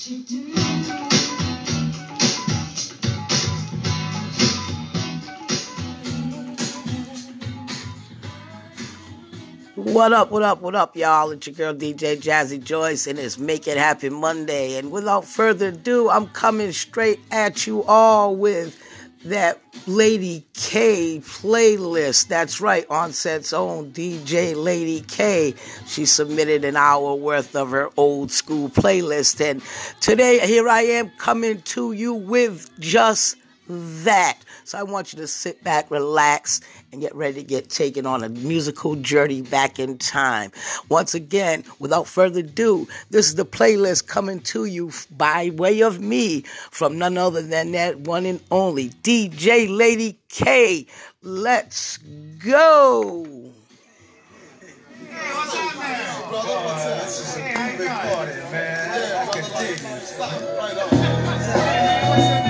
What up, what up, what up, y'all? It's your girl DJ Jazzy Joyce, and it's Make It Happen Monday. And without further ado, I'm coming straight at you all with that Lady K playlist. That's right, Onset's own DJ Lady K. She submitted an hour worth of her old school playlist. And today, here I am coming to you with just that. So I want you to sit back, relax, and get ready to get taken on a musical journey back in time. Once again, without further ado, this is the playlist coming to you by way of me from none other than that one and only DJ Lady K. Let's go. Hey, what's up, man? Brother, what's up? This is a big party, man. I can dig it. Right on.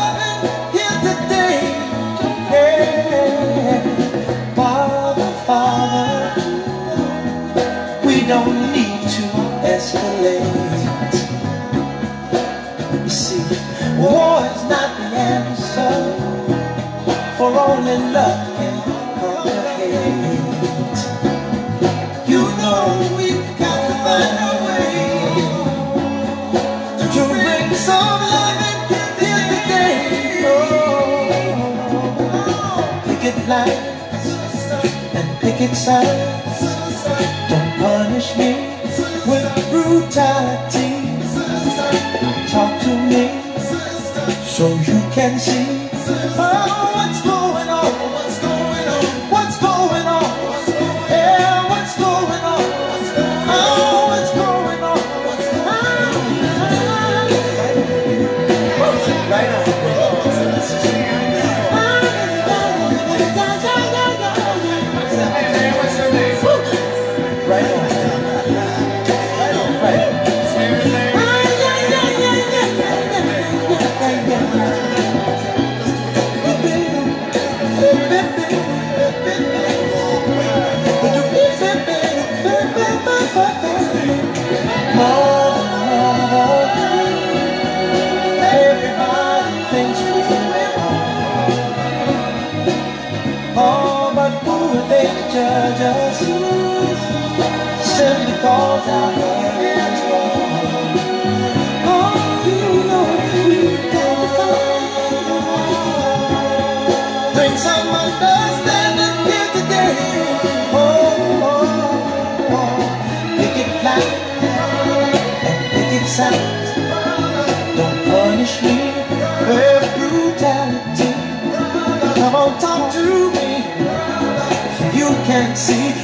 war is not the answer, for only love can conquer hate. You know we've got to find a way to bring some love here today. Oh, picket lines and picket signs. Don't punish me with brutality. Talk to me so you can see. Oh, what's simply cause our you can see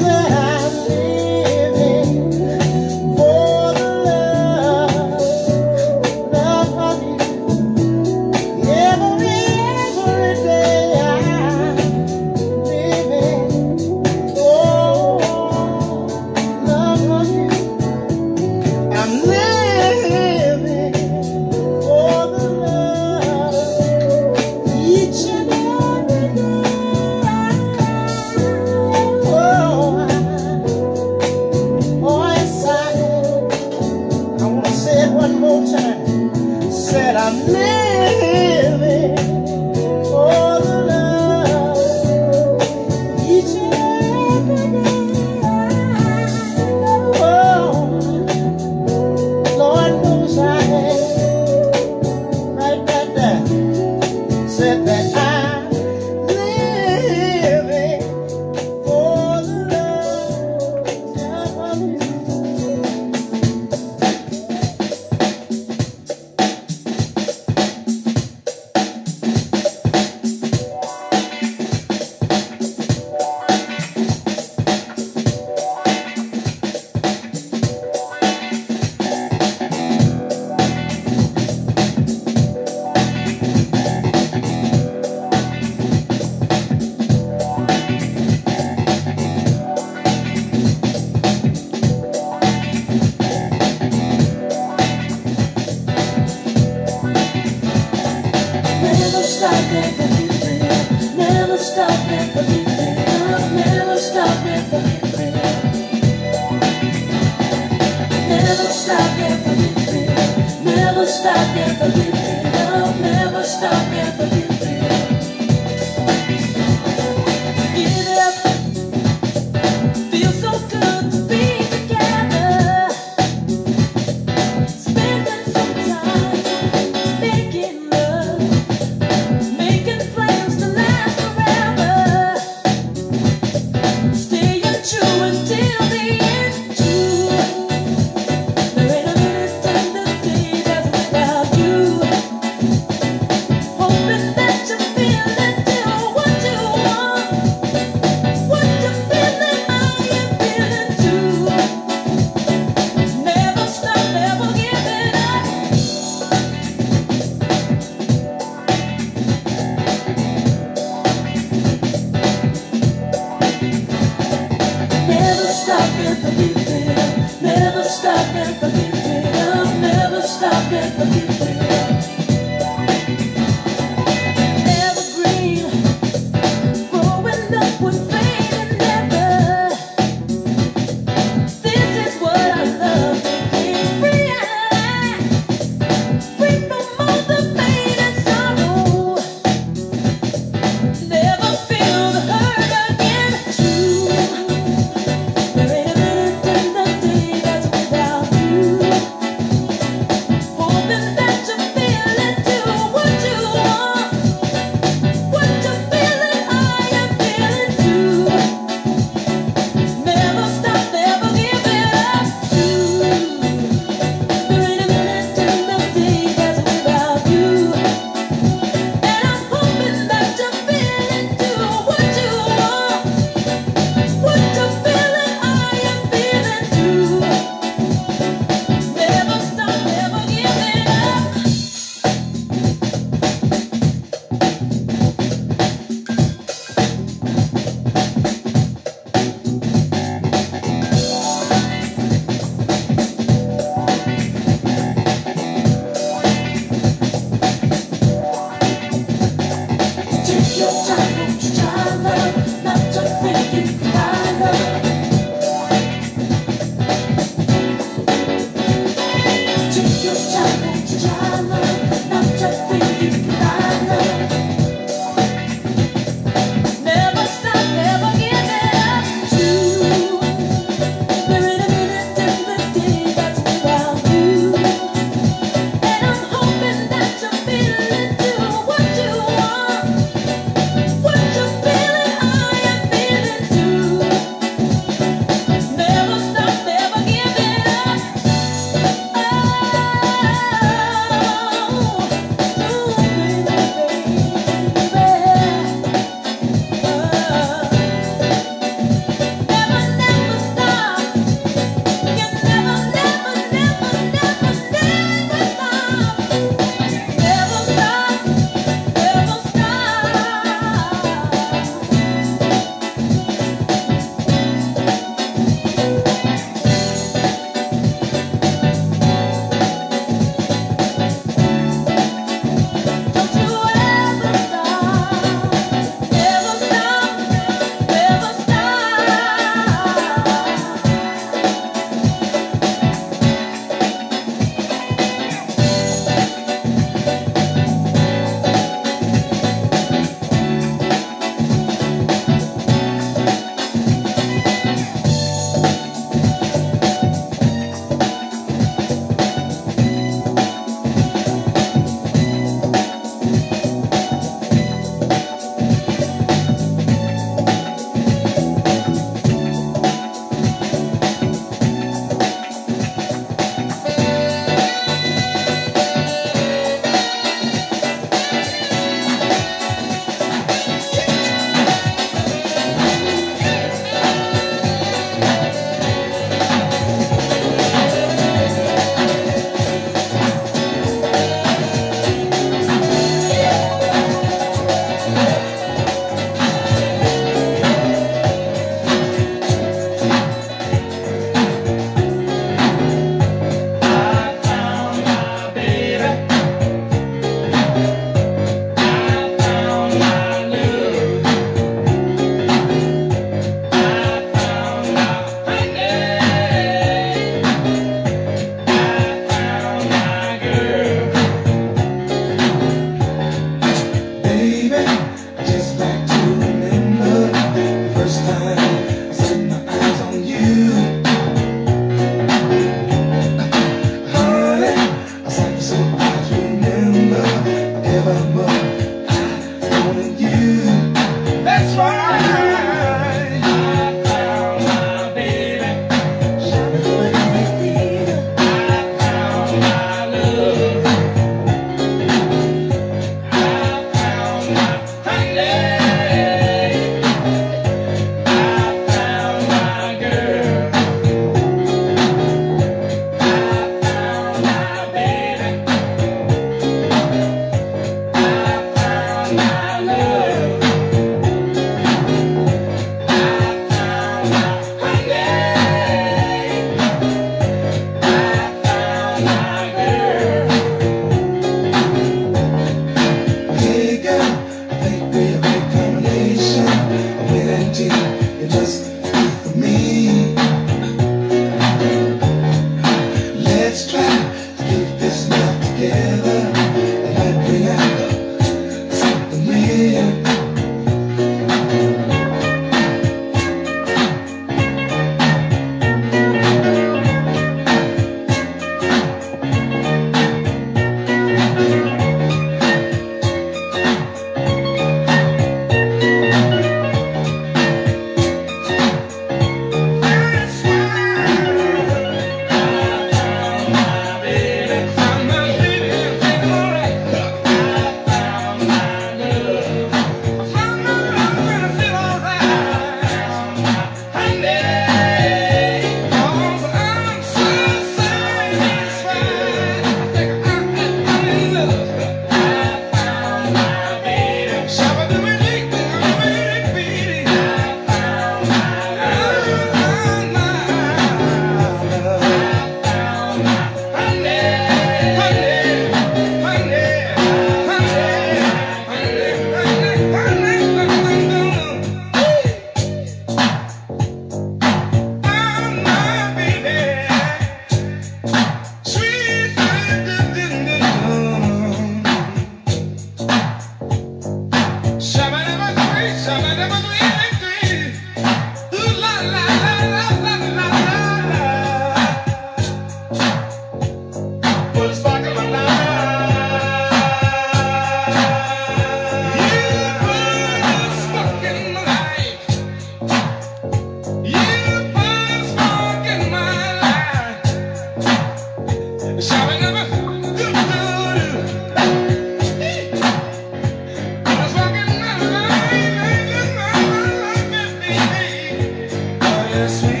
Just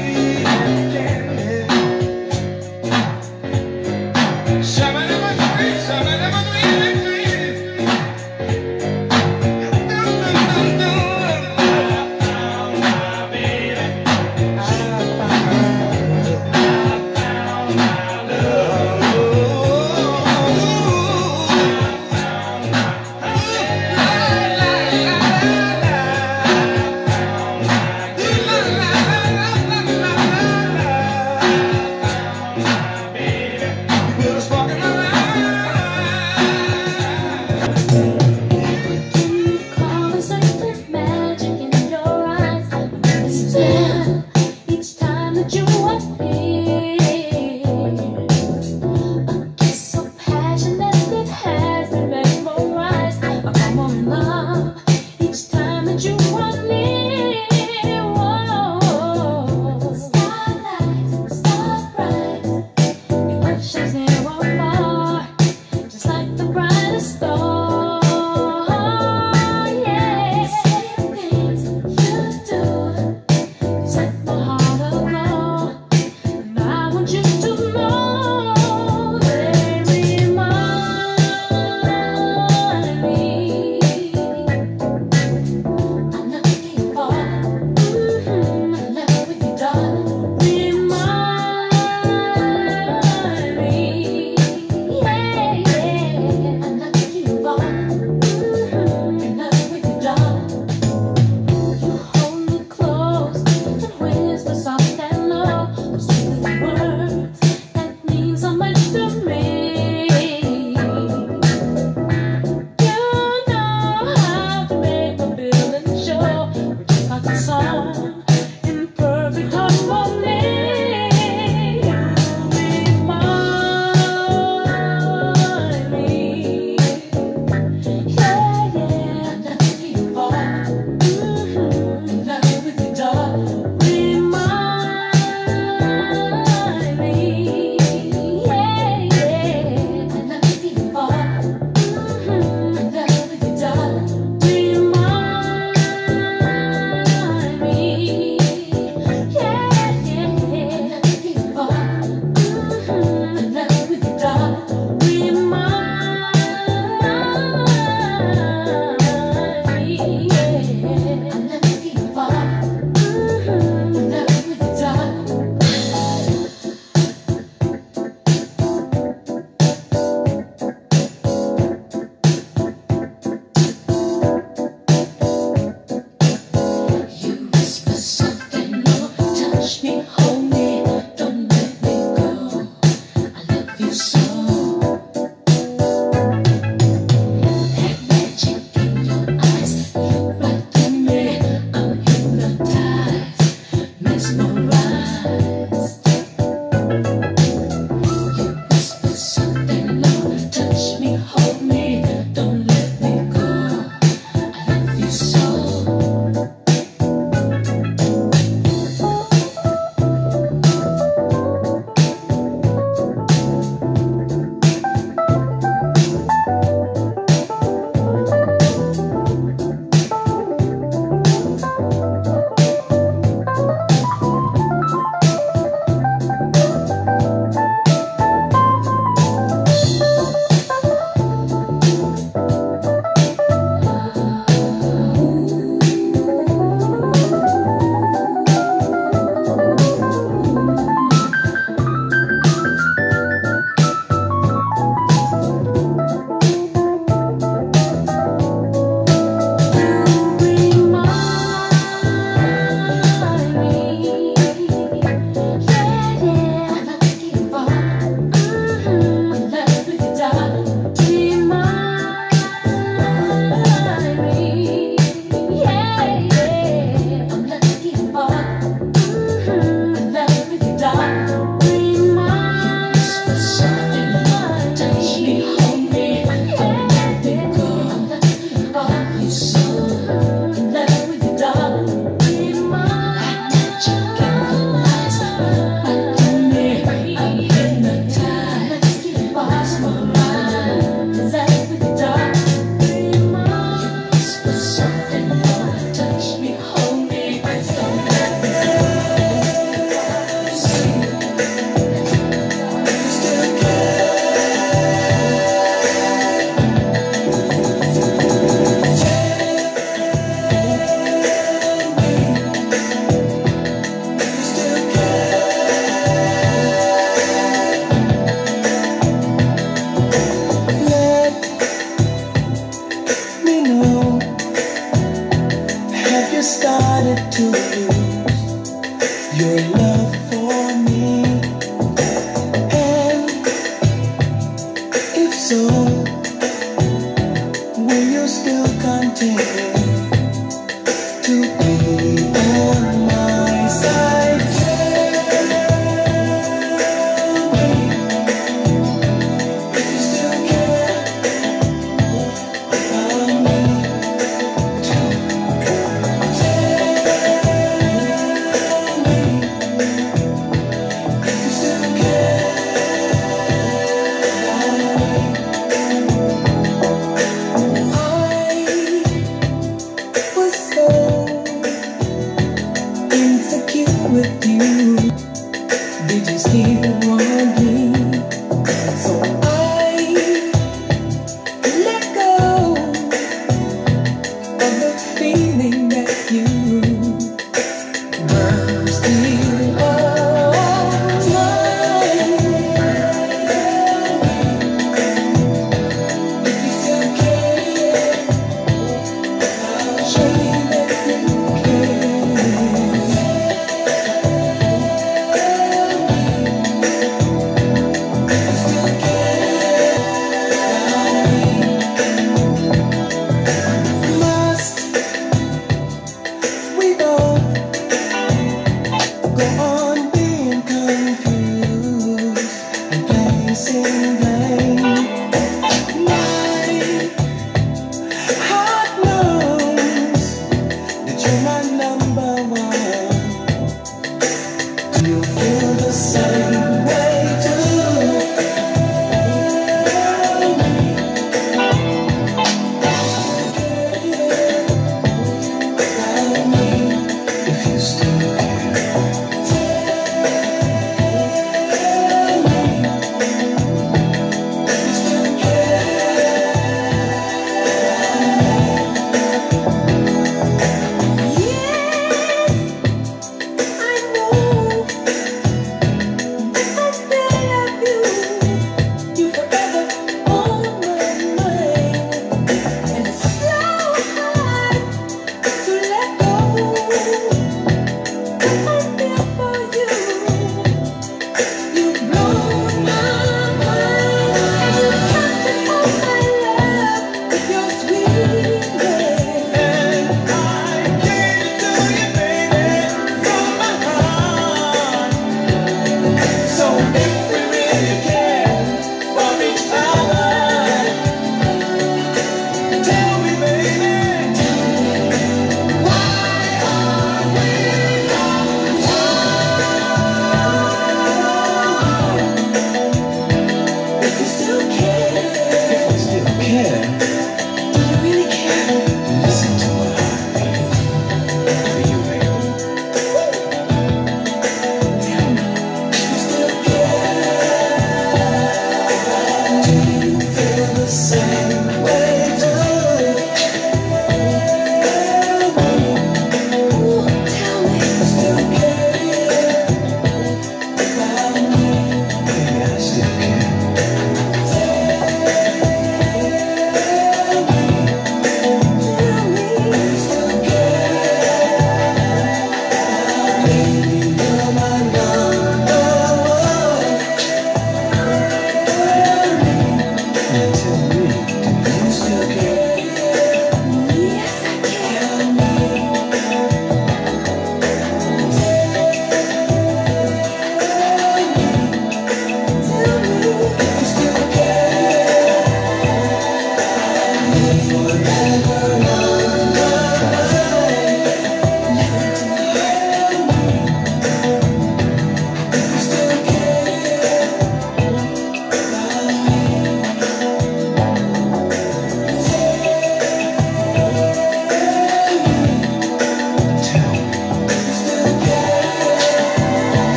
still continue.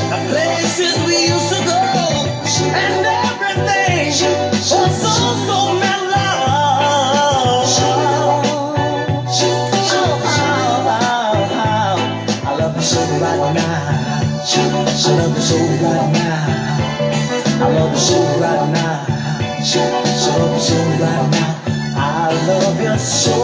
places we used to go, and everything was so, so mellow. I love you so right now. I love you so right now. I love you so right now. I love you so right now. I love you so.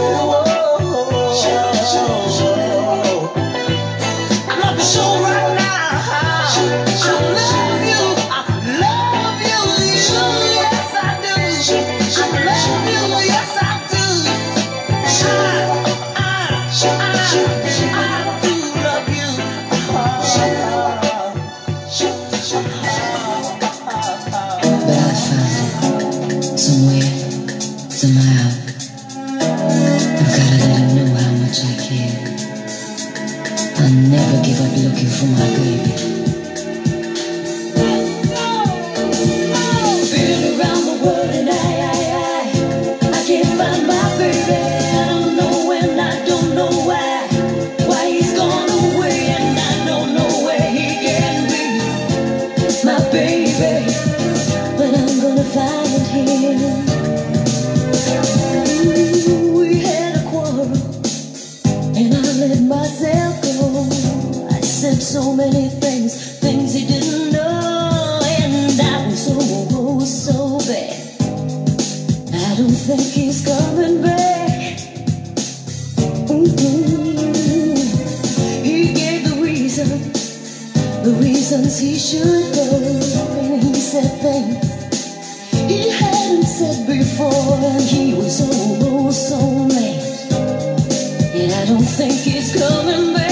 don't think he's coming back.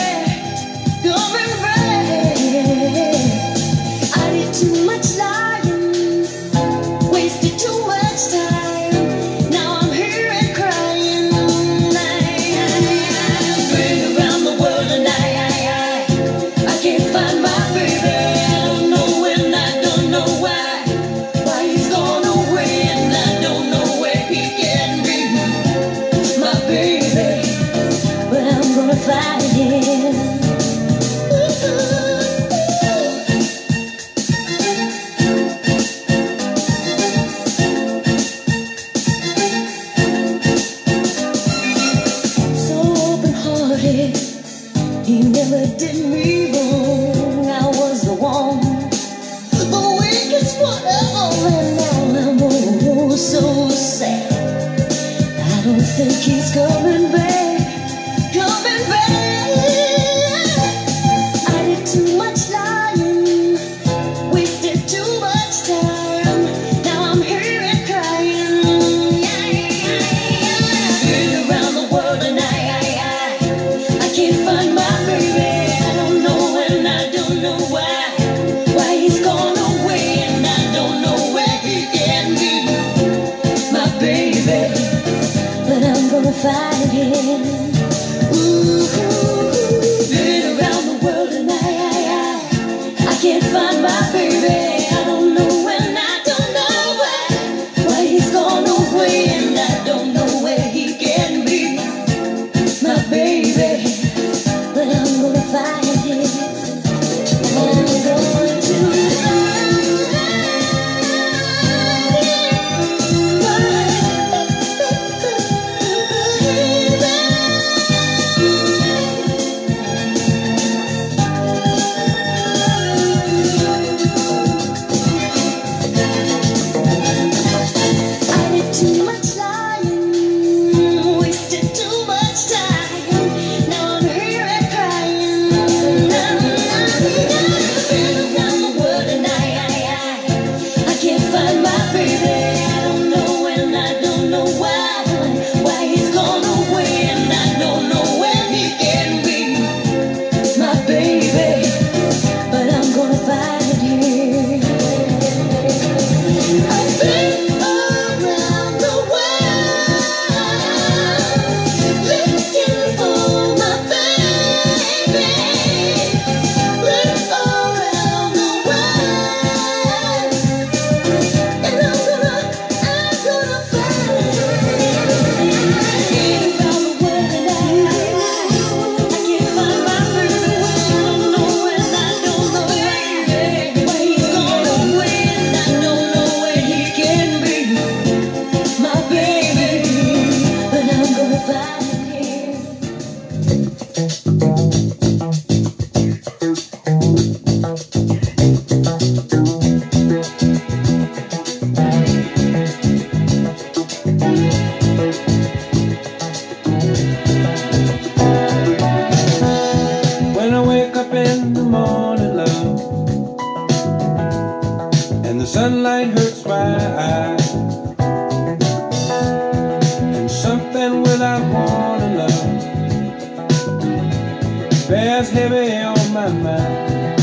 Bears heavy on my mind.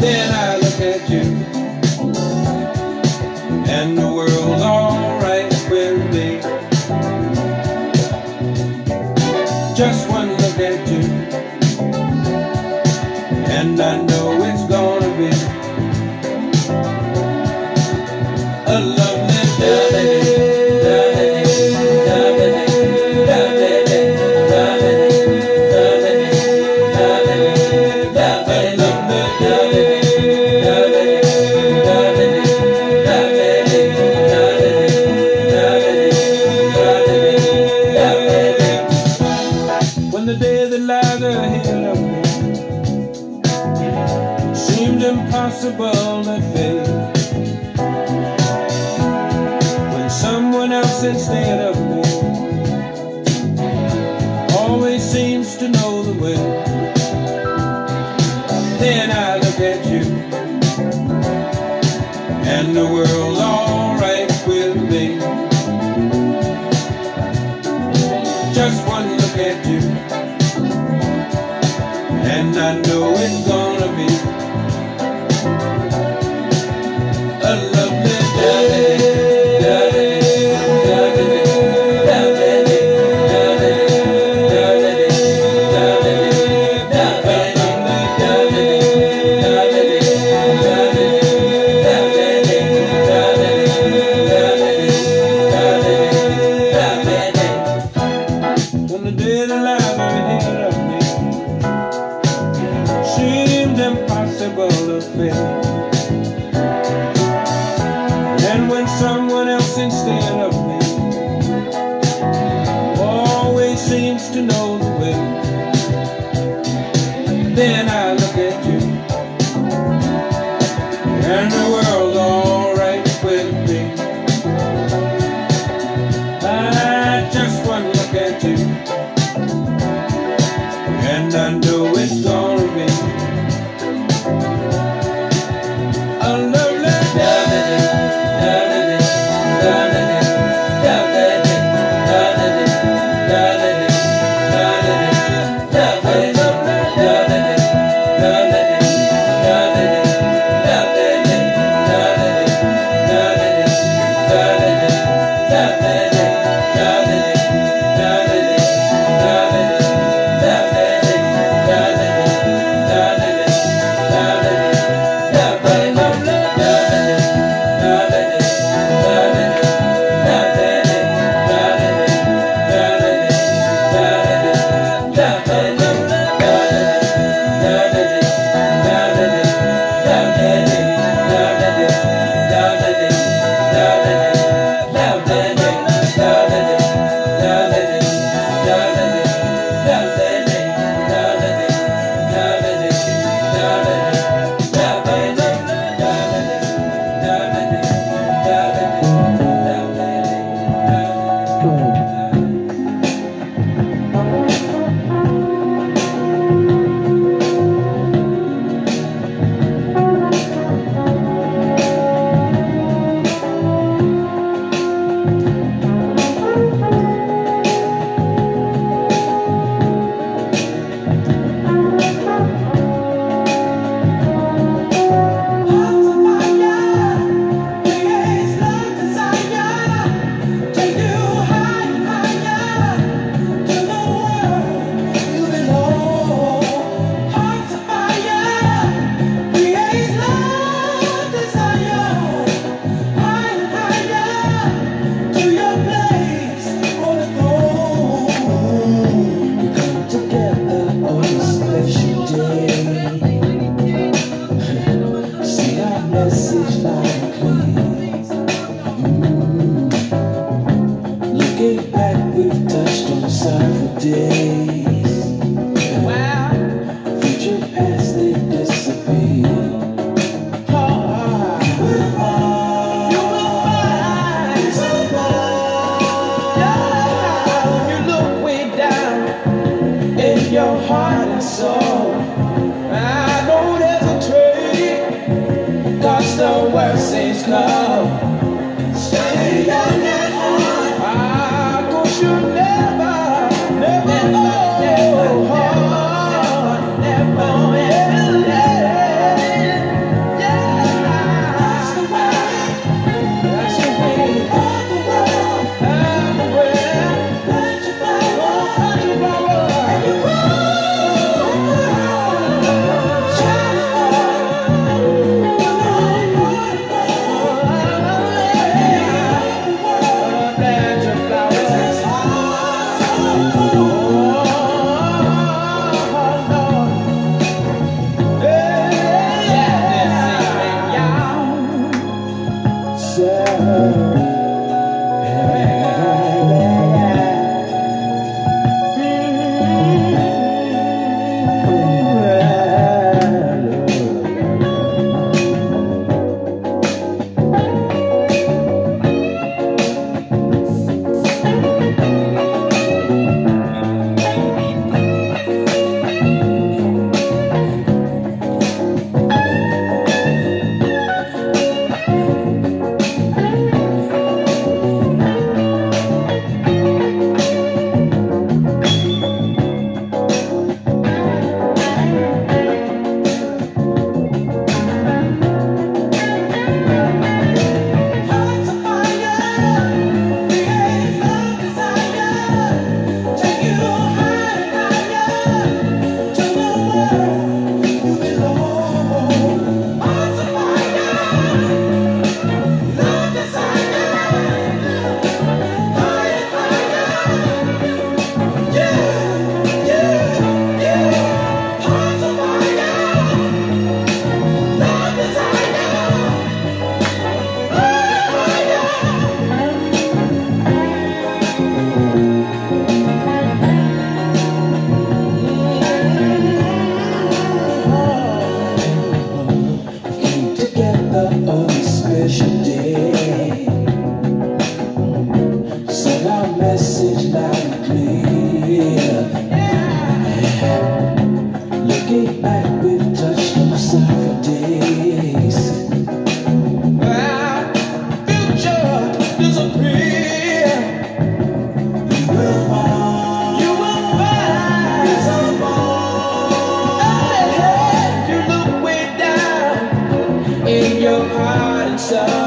Then I the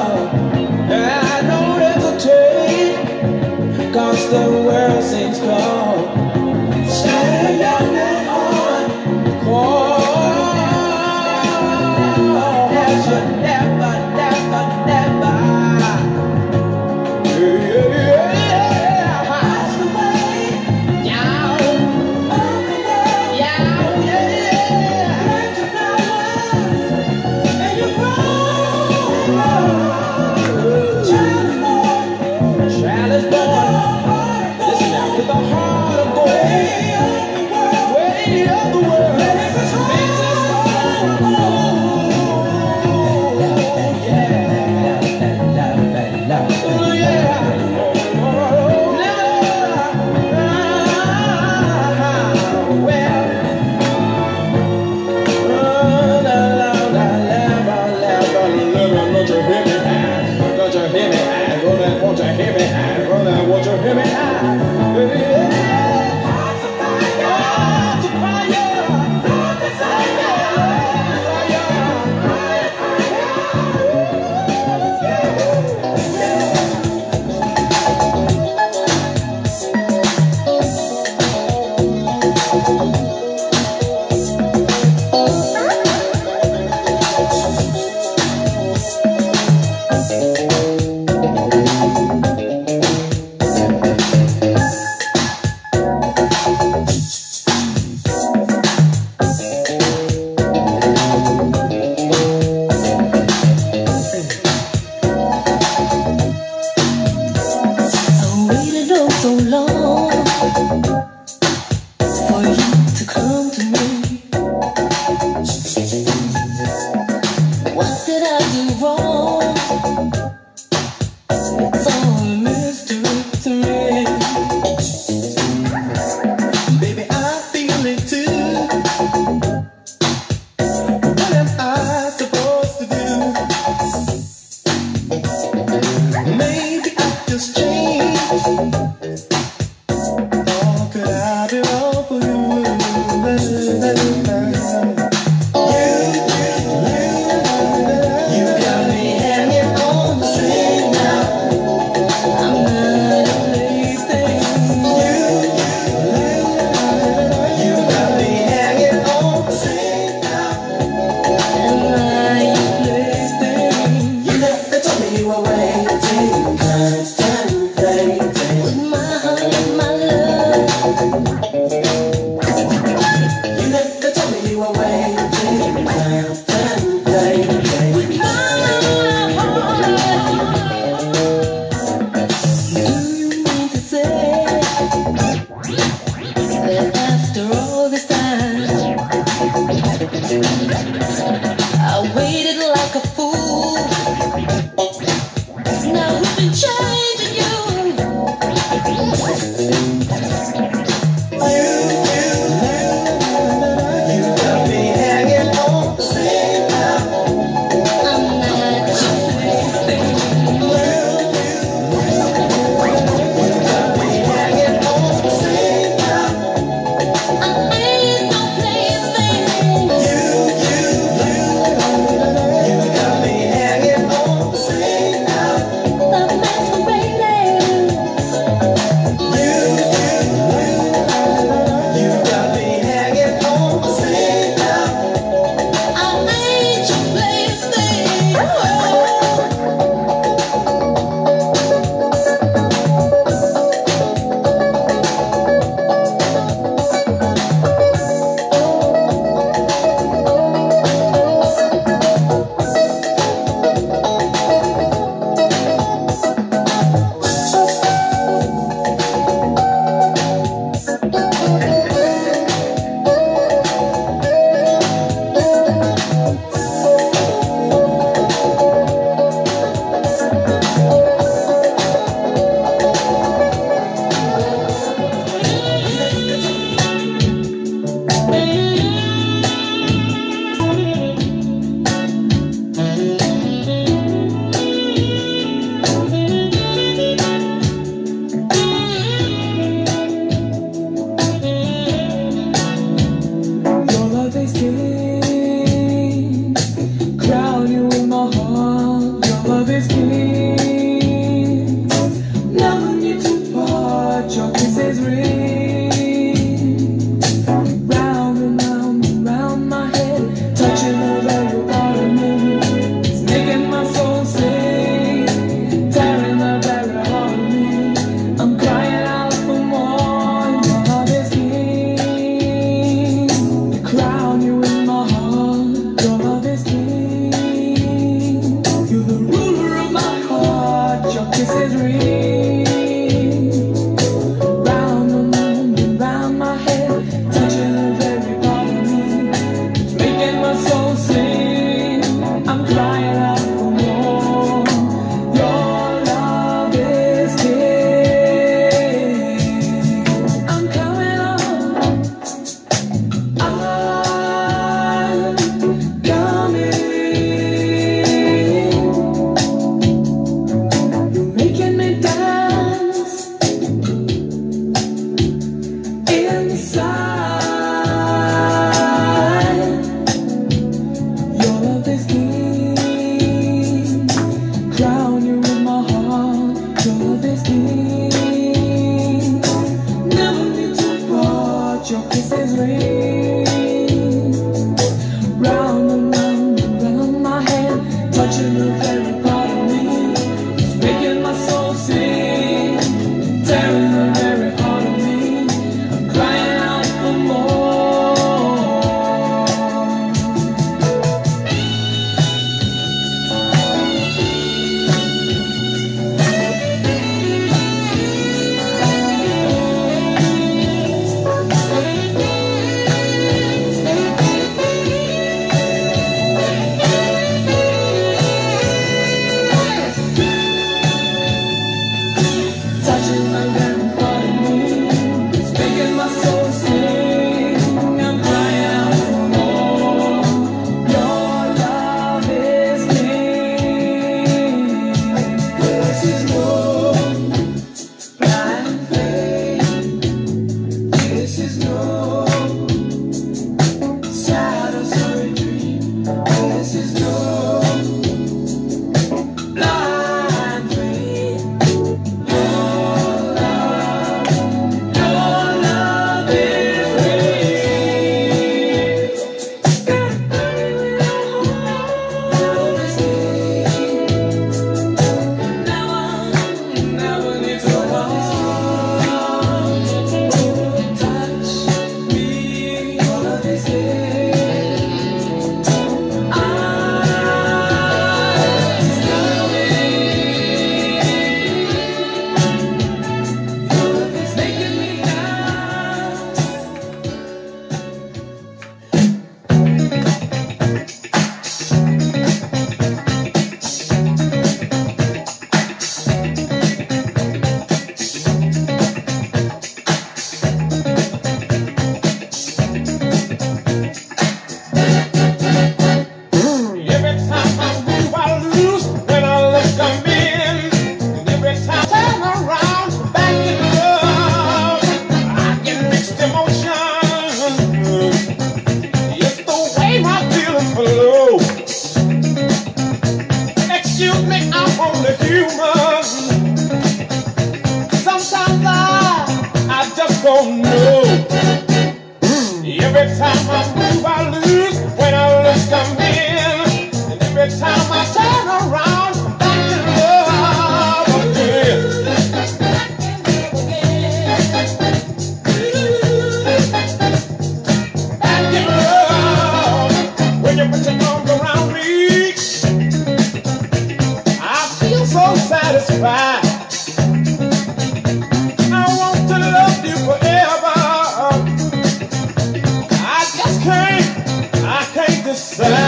It's time.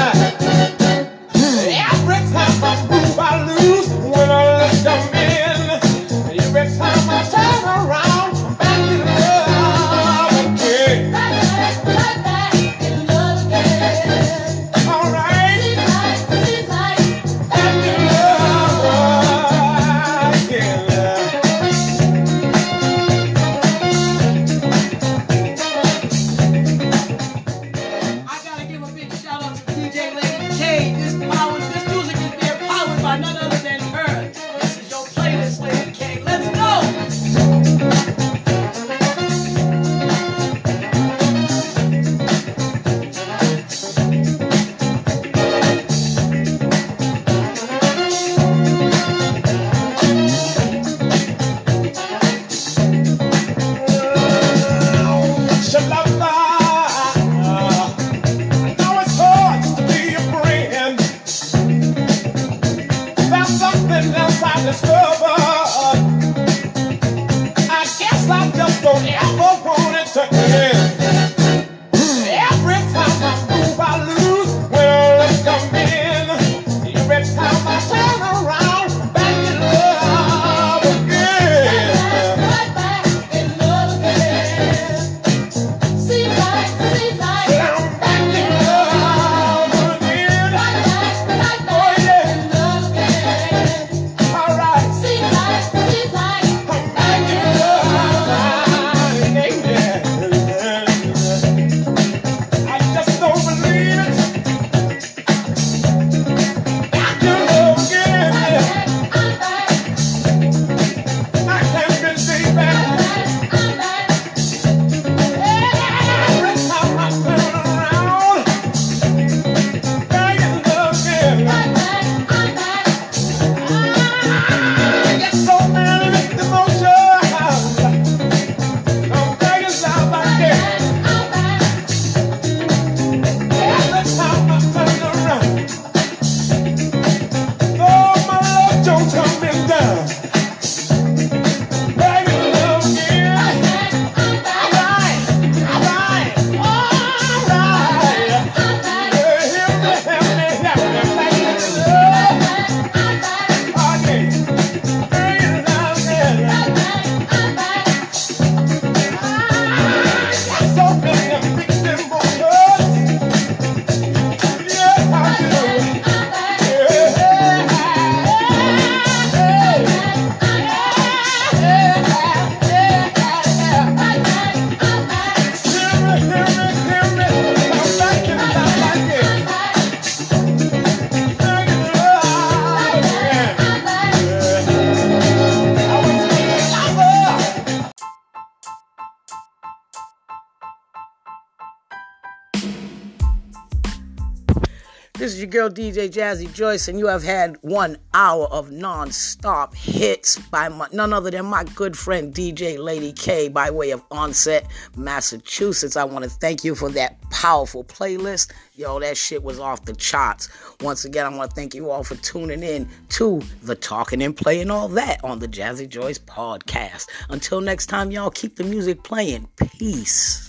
Your girl DJ Jazzy Joyce, and you have had one hour of non-stop hits by my, none other than my good friend DJ Lady K by way of Onset, Massachusetts. I want to thank you for that powerful playlist. Yo, that shit was off the charts. Once again, I want to thank you all for tuning in to the talking and playing all that on the Jazzy Joyce podcast. Until next time, y'all keep the music playing. Peace.